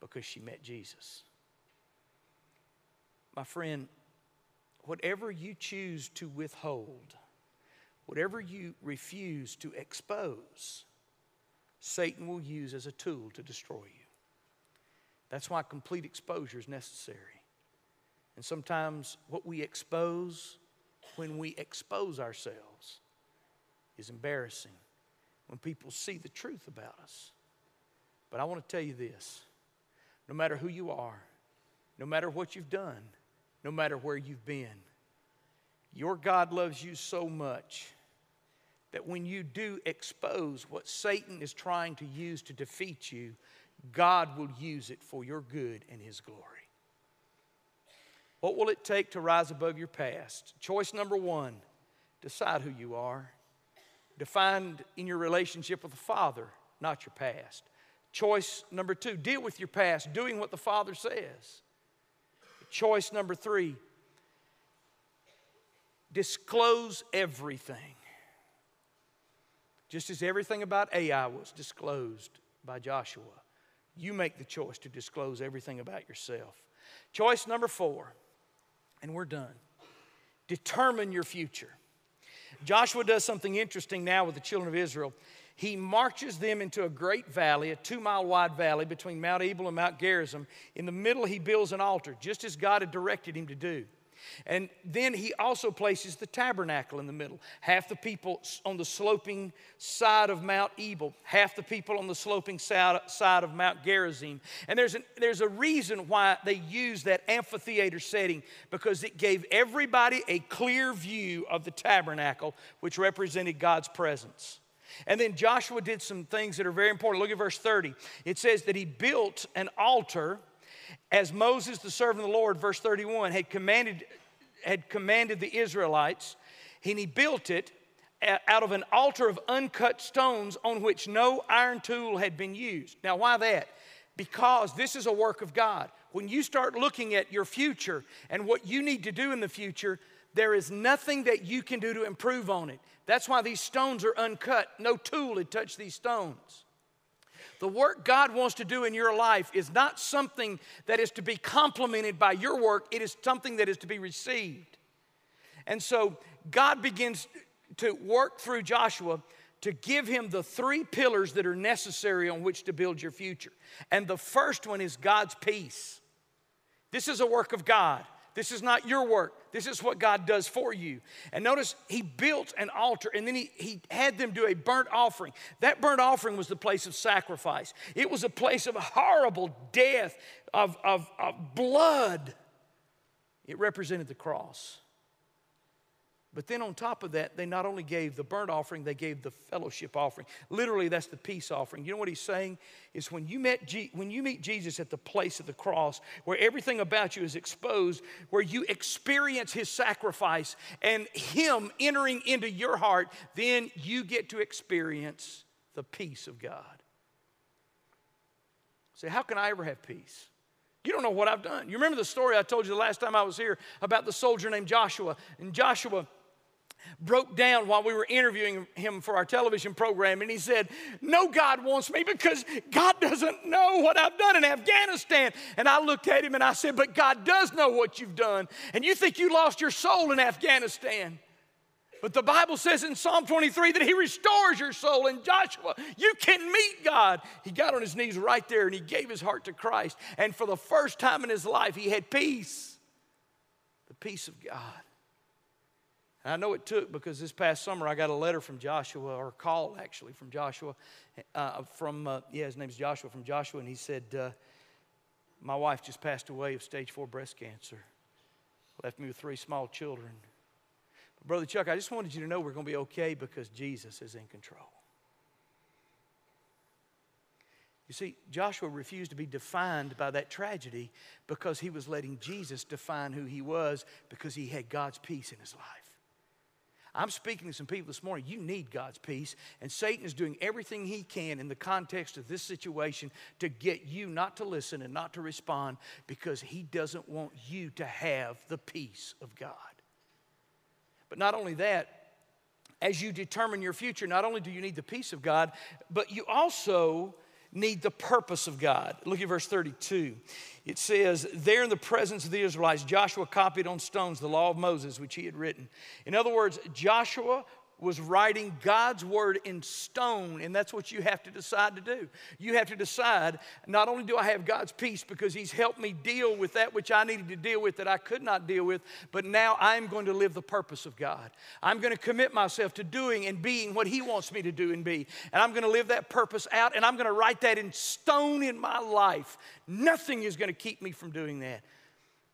Speaker 2: because she met Jesus. My friend, whatever you choose to withhold, whatever you refuse to expose, Satan will use as a tool to destroy you. That's why complete exposure is necessary. And sometimes what we expose when we expose ourselves is embarrassing when people see the truth about us. But I want to tell you this no matter who you are, no matter what you've done, no matter where you've been, your God loves you so much that when you do expose what Satan is trying to use to defeat you, God will use it for your good and His glory. What will it take to rise above your past? Choice number one decide who you are, defined in your relationship with the Father, not your past. Choice number two deal with your past, doing what the Father says. Choice number three disclose everything. Just as everything about Ai was disclosed by Joshua, you make the choice to disclose everything about yourself. Choice number four, and we're done. Determine your future. Joshua does something interesting now with the children of Israel. He marches them into a great valley, a two mile wide valley between Mount Ebal and Mount Gerizim. In the middle, he builds an altar, just as God had directed him to do. And then he also places the tabernacle in the middle. Half the people on the sloping side of Mount Ebal, half the people on the sloping side, of Mount Gerizim. And there's, an, there's a reason why they use that amphitheater setting because it gave everybody a clear view of the tabernacle, which represented God's presence. And then Joshua did some things that are very important. Look at verse 30. It says that he built an altar as Moses, the servant of the Lord, verse 31, had commanded, had commanded the Israelites, and he built it out of an altar of uncut stones on which no iron tool had been used. Now, why that? Because this is a work of God. When you start looking at your future and what you need to do in the future, there is nothing that you can do to improve on it. That's why these stones are uncut. No tool had touched these stones. The work God wants to do in your life is not something that is to be complemented by your work, it is something that is to be received. And so God begins to work through Joshua to give him the three pillars that are necessary on which to build your future. And the first one is God's peace. This is a work of God. This is not your work. This is what God does for you. And notice he built an altar and then he, he had them do a burnt offering. That burnt offering was the place of sacrifice, it was a place of horrible death, of, of, of blood. It represented the cross. But then on top of that, they not only gave the burnt offering, they gave the fellowship offering. Literally, that's the peace offering. You know what he's saying? Is when you, met G- when you meet Jesus at the place of the cross, where everything about you is exposed, where you experience his sacrifice and him entering into your heart, then you get to experience the peace of God. Say, how can I ever have peace? You don't know what I've done. You remember the story I told you the last time I was here about the soldier named Joshua. And Joshua broke down while we were interviewing him for our television program, and he said, No, God wants me because God doesn't know what I've done in Afghanistan. And I looked at him and I said, But God does know what you've done. And you think you lost your soul in Afghanistan. But the Bible says in Psalm 23 that He restores your soul. And Joshua, you can meet God. He got on his knees right there and he gave his heart to Christ. And for the first time in his life, he had peace the peace of God. And I know it took because this past summer I got a letter from Joshua, or a call actually from Joshua, uh, from, uh, yeah, his name's Joshua, from Joshua, and he said, uh, My wife just passed away of stage four breast cancer, left me with three small children. But Brother Chuck, I just wanted you to know we're going to be okay because Jesus is in control. You see, Joshua refused to be defined by that tragedy because he was letting Jesus define who he was because he had God's peace in his life. I'm speaking to some people this morning. You need God's peace, and Satan is doing everything he can in the context of this situation to get you not to listen and not to respond because he doesn't want you to have the peace of God. But not only that, as you determine your future, not only do you need the peace of God, but you also need the purpose of God. Look at verse 32. It says, There in the presence of the Israelites, Joshua copied on stones the law of Moses, which he had written. In other words, Joshua was writing God's word in stone, and that's what you have to decide to do. You have to decide not only do I have God's peace because He's helped me deal with that which I needed to deal with that I could not deal with, but now I'm going to live the purpose of God. I'm going to commit myself to doing and being what He wants me to do and be. And I'm going to live that purpose out, and I'm going to write that in stone in my life. Nothing is going to keep me from doing that.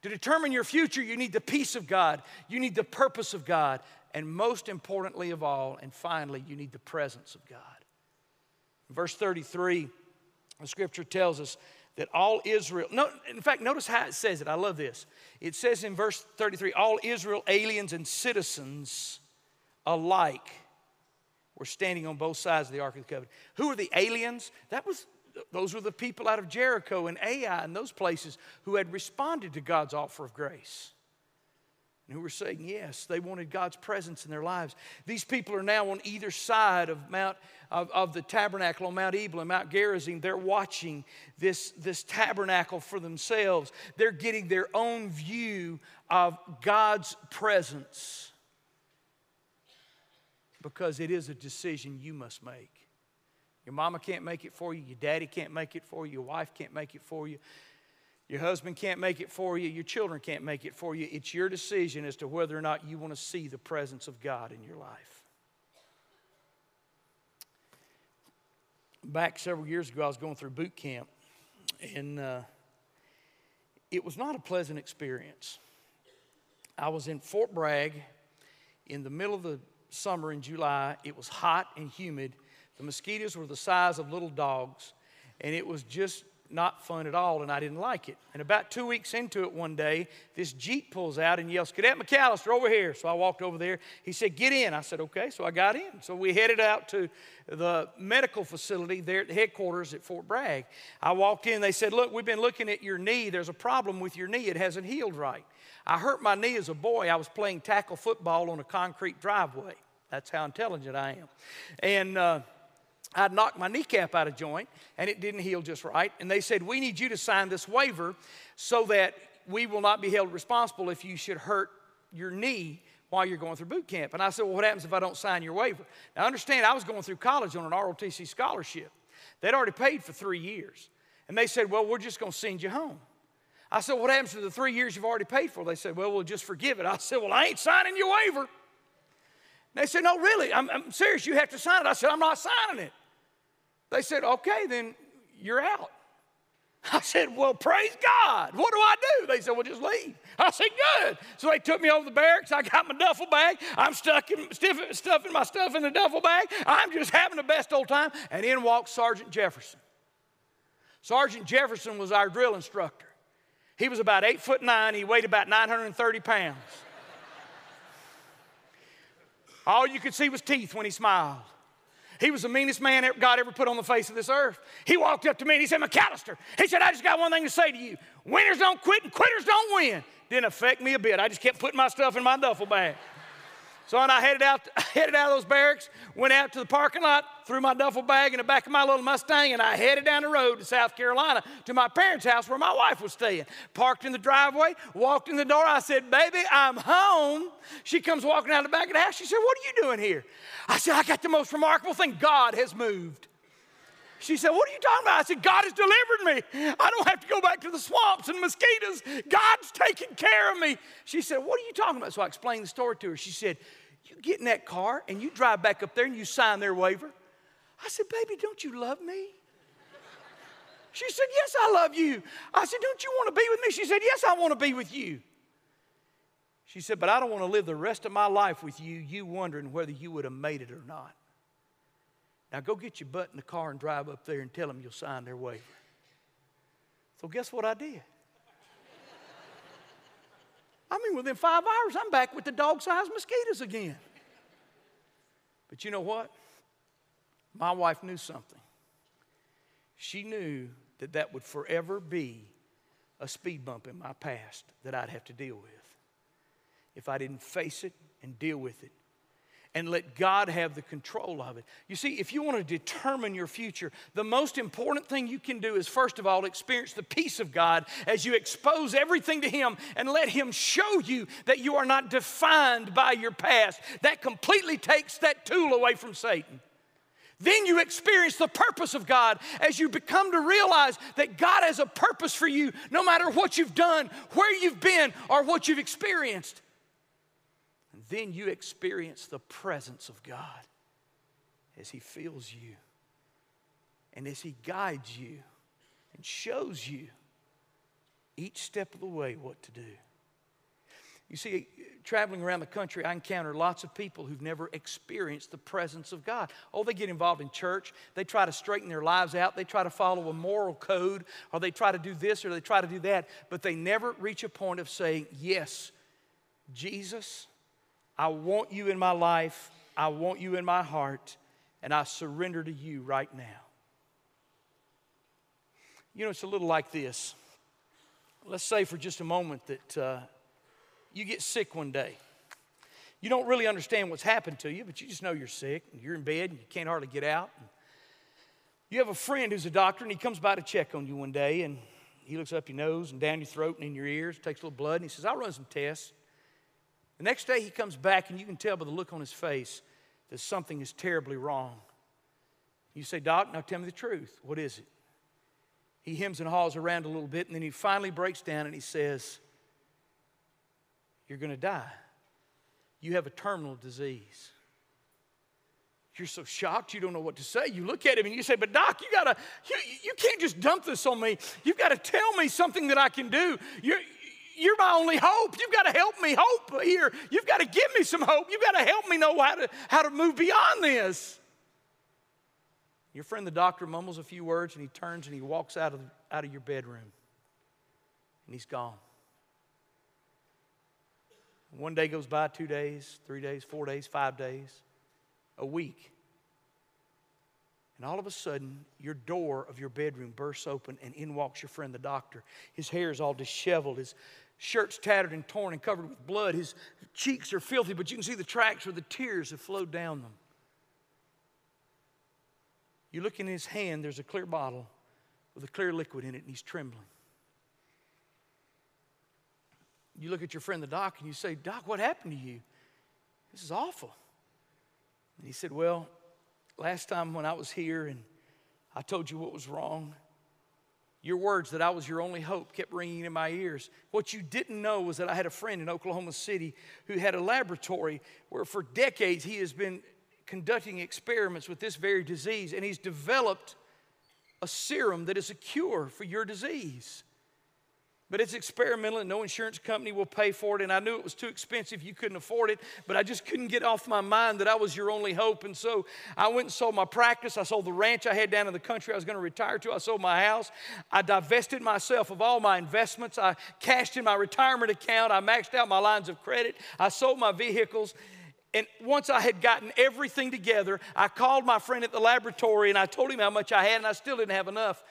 Speaker 2: To determine your future, you need the peace of God, you need the purpose of God, and most importantly of all, and finally, you need the presence of God. Verse 33, the scripture tells us that all Israel, no, in fact, notice how it says it. I love this. It says in verse 33 all Israel, aliens, and citizens alike were standing on both sides of the Ark of the Covenant. Who are the aliens? That was those were the people out of Jericho and Ai and those places who had responded to God's offer of grace who were saying yes. They wanted God's presence in their lives. These people are now on either side of Mount of, of the tabernacle on Mount Ebal and Mount Gerizim. They're watching this, this tabernacle for themselves. They're getting their own view of God's presence because it is a decision you must make. Your mama can't make it for you, your daddy can't make it for you, your wife can't make it for you. Your husband can't make it for you. Your children can't make it for you. It's your decision as to whether or not you want to see the presence of God in your life. Back several years ago, I was going through boot camp, and uh, it was not a pleasant experience. I was in Fort Bragg in the middle of the summer in July. It was hot and humid. The mosquitoes were the size of little dogs, and it was just not fun at all, and I didn't like it. And about two weeks into it one day, this Jeep pulls out and yells, Cadet McAlister, over here. So I walked over there. He said, Get in. I said, Okay. So I got in. So we headed out to the medical facility there at the headquarters at Fort Bragg. I walked in. They said, Look, we've been looking at your knee. There's a problem with your knee. It hasn't healed right. I hurt my knee as a boy. I was playing tackle football on a concrete driveway. That's how intelligent I am. And, uh, I'd knocked my kneecap out of joint and it didn't heal just right. And they said, We need you to sign this waiver so that we will not be held responsible if you should hurt your knee while you're going through boot camp. And I said, Well, what happens if I don't sign your waiver? Now, understand, I was going through college on an ROTC scholarship. They'd already paid for three years. And they said, Well, we're just going to send you home. I said, What happens to the three years you've already paid for? They said, Well, we'll just forgive it. I said, Well, I ain't signing your waiver. They said, No, really, I'm, I'm serious. You have to sign it. I said, I'm not signing it. They said, okay, then you're out. I said, well, praise God. What do I do? They said, well, just leave. I said, good. So they took me over the barracks. I got my duffel bag. I'm stuck in, stuffing my stuff in the duffel bag. I'm just having the best old time. And in walks Sergeant Jefferson. Sergeant Jefferson was our drill instructor. He was about eight foot nine. He weighed about 930 pounds. All you could see was teeth when he smiled. He was the meanest man God ever put on the face of this earth. He walked up to me and he said, McAlister, he said, I just got one thing to say to you. Winners don't quit and quitters don't win. Didn't affect me a bit. I just kept putting my stuff in my duffel bag. So when I headed out, [laughs] headed out of those barracks, went out to the parking lot, threw my duffel bag in the back of my little Mustang, and I headed down the road to South Carolina to my parents' house where my wife was staying. Parked in the driveway, walked in the door. I said, Baby, I'm home. She comes walking out the back of the house. She said, What are you doing here? I said, I got the most remarkable thing. God has moved. She said, What are you talking about? I said, God has delivered me. I don't have to go back to the swamps and mosquitoes. God's taking care of me. She said, What are you talking about? So I explained the story to her. She said, You get in that car and you drive back up there and you sign their waiver. I said, Baby, don't you love me? She said, Yes, I love you. I said, Don't you want to be with me? She said, Yes, I want to be with you. She said, But I don't want to live the rest of my life with you, you wondering whether you would have made it or not. Now go get your butt in the car and drive up there and tell them you'll sign their waiver. So guess what I did? I mean, within five hours, I'm back with the dog sized mosquitoes again. But you know what? My wife knew something. She knew that that would forever be a speed bump in my past that I'd have to deal with if I didn't face it and deal with it. And let God have the control of it. You see, if you want to determine your future, the most important thing you can do is, first of all, experience the peace of God as you expose everything to Him and let Him show you that you are not defined by your past. That completely takes that tool away from Satan. Then you experience the purpose of God as you become to realize that God has a purpose for you no matter what you've done, where you've been, or what you've experienced then you experience the presence of God as He fills you and as He guides you and shows you each step of the way what to do. You see, traveling around the country, I encounter lots of people who've never experienced the presence of God. Oh, they get involved in church, they try to straighten their lives out, they try to follow a moral code, or they try to do this or they try to do that, but they never reach a point of saying, Yes, Jesus, I want you in my life, I want you in my heart, and I surrender to you right now. You know, it's a little like this. Let's say for just a moment that uh, you get sick one day. You don't really understand what's happened to you, but you just know you're sick and you're in bed and you can't hardly get out. You have a friend who's a doctor and he comes by to check on you one day and he looks up your nose and down your throat and in your ears, takes a little blood, and he says, I'll run some tests. The next day he comes back, and you can tell by the look on his face that something is terribly wrong. You say, Doc, now tell me the truth. What is it? He hems and haws around a little bit, and then he finally breaks down and he says, You're going to die. You have a terminal disease. You're so shocked, you don't know what to say. You look at him and you say, But Doc, you gotta, you, you can't just dump this on me. You've got to tell me something that I can do. You're, you're my only hope. You've got to help me hope here. You've got to give me some hope. You've got to help me know how to, how to move beyond this. Your friend, the doctor, mumbles a few words and he turns and he walks out of, out of your bedroom and he's gone. One day goes by, two days, three days, four days, five days, a week. And all of a sudden, your door of your bedroom bursts open, and in walks your friend, the doctor. His hair is all disheveled, his shirt's tattered and torn and covered with blood. His cheeks are filthy, but you can see the tracks where the tears have flowed down them. You look in his hand, there's a clear bottle with a clear liquid in it, and he's trembling. You look at your friend, the doc, and you say, Doc, what happened to you? This is awful. And he said, Well, last time when I was here and I told you what was wrong, your words that I was your only hope kept ringing in my ears. What you didn't know was that I had a friend in Oklahoma City who had a laboratory where for decades he has been conducting experiments with this very disease, and he's developed a serum that is a cure for your disease. But it's experimental and no insurance company will pay for it. And I knew it was too expensive. You couldn't afford it. But I just couldn't get off my mind that I was your only hope. And so I went and sold my practice. I sold the ranch I had down in the country I was going to retire to. I sold my house. I divested myself of all my investments. I cashed in my retirement account. I maxed out my lines of credit. I sold my vehicles. And once I had gotten everything together, I called my friend at the laboratory and I told him how much I had, and I still didn't have enough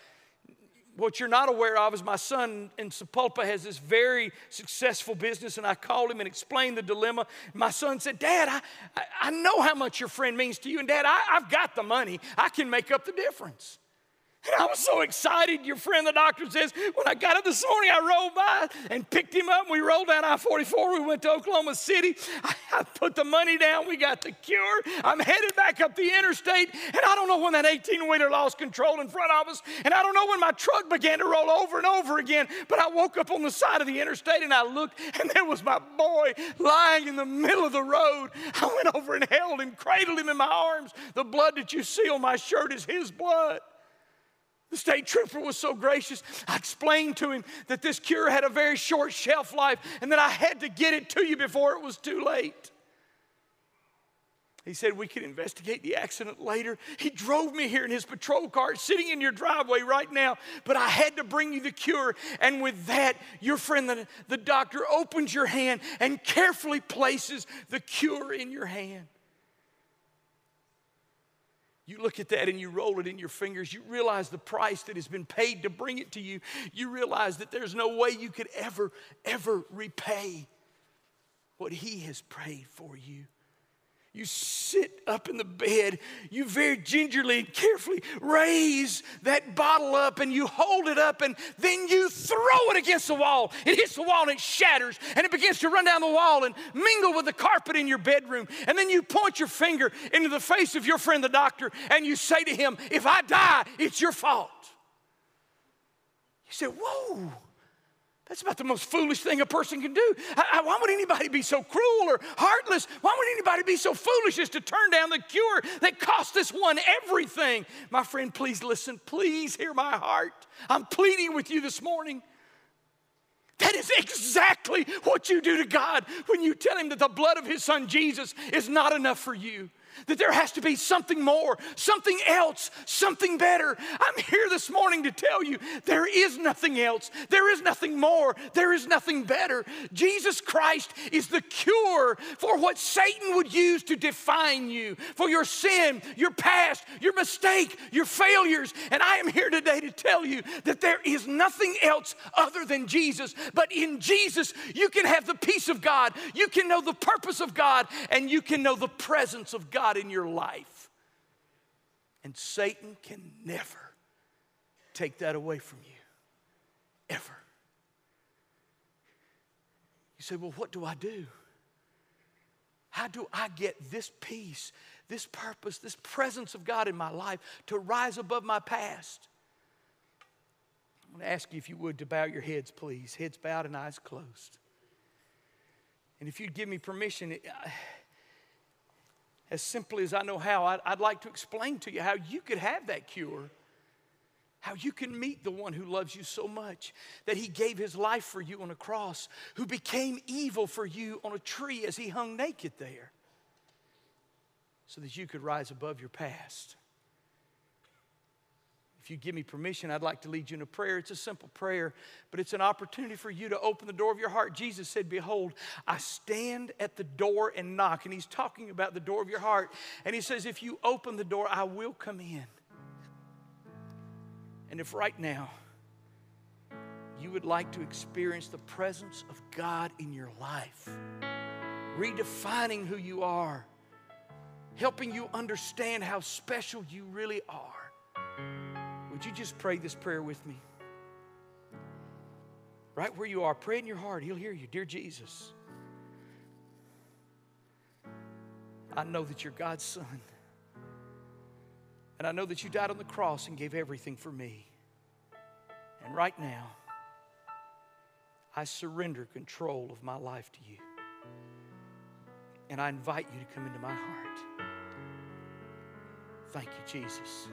Speaker 2: what you're not aware of is my son in Sapulpa has this very successful business, and I called him and explained the dilemma. My son said, Dad, I, I know how much your friend means to you, and Dad, I, I've got the money. I can make up the difference. And I was so excited. Your friend, the doctor, says, when I got up this morning, I rolled by and picked him up. We rolled down I 44. We went to Oklahoma City. I, I, put the money down. We got the cure. I'm headed back up the interstate. And I don't know when that 18 wheeler lost control in front of us. And I don't know when my truck began to roll over and over again. But I woke up on the side of the interstate and I looked, and there was my boy lying in the middle of the road. I went over and held him, cradled him in my arms. The blood that you see on my shirt is his blood. The state trooper was so gracious. I explained to him that this cure had a very short shelf life and that I had to get it to you before it was too late. He said we could investigate the accident later. He drove me here in his patrol car, sitting in your driveway right now, but I had to bring you the cure. And with that, your friend, the, the doctor, opens your hand and carefully places the cure in your hand. You look at that and you roll it in your fingers. You realize the price that has been paid to bring it to you. You realize that there's no way you could ever, ever repay what He has paid for you. You sit up in the bed, you very gingerly and carefully raise that bottle up and you hold it up and then you throw it against the wall. It hits the wall and it shatters and it begins to run down the wall and mingle with the carpet in your bedroom. And then you point your finger into the face of your friend, the doctor, and you say to him, If I die, it's your fault. You say, Whoa. That's about the most foolish thing a person can do. Why would anybody be so cruel or heartless? Why would anybody be so foolish as to turn down the cure that cost this one everything? My friend, please listen. Please hear my heart. I'm pleading with you this morning. That is exactly what you do to God when you tell Him that the blood of His Son Jesus is not enough for you that there has to be something more, something else, something better. I'm here this morning to tell you there is nothing else, there is nothing more, there is nothing better. Jesus Christ is the cure for what Satan would use to define you, for your sin, your past, your mistake, your failures. And I am here today to tell you that there is nothing else other than Jesus. But in Jesus, you can have the peace of God, you can know the purpose of God, and you can know the presence of God. God in your life. And Satan can never take that away from you, ever. You say, well, what do I do? How do I get this peace, this purpose, this presence of God in my life to rise above my past? I'm going to ask you if you would to bow your heads, please. Heads bowed and eyes closed. And if you'd give me permission, uh, as simply as I know how, I'd, I'd, like to explain to you how you could have that cure. How you can meet the one who loves you so much that he gave his life for you on a cross, who became evil for you on a tree as he hung naked there, so that you could rise above your past. If you give me permission, I'd like to lead you in a prayer. It's a simple prayer, but it's an opportunity for you to open the door of your heart. Jesus said, Behold, I stand at the door and knock. And he's talking about the door of your heart. And he says, If you open the door, I will come in. And if right now you would like to experience the presence of God in your life, redefining who you are, helping you understand how special you really are would you just pray this prayer with me? Right where you are, pray in your heart. He'll hear you. Dear Jesus, I know that you're God's Son. And I know that you died on the cross and gave everything for me. And right now, I surrender control of my life to you. And I invite you to come into my heart. Thank you, Jesus.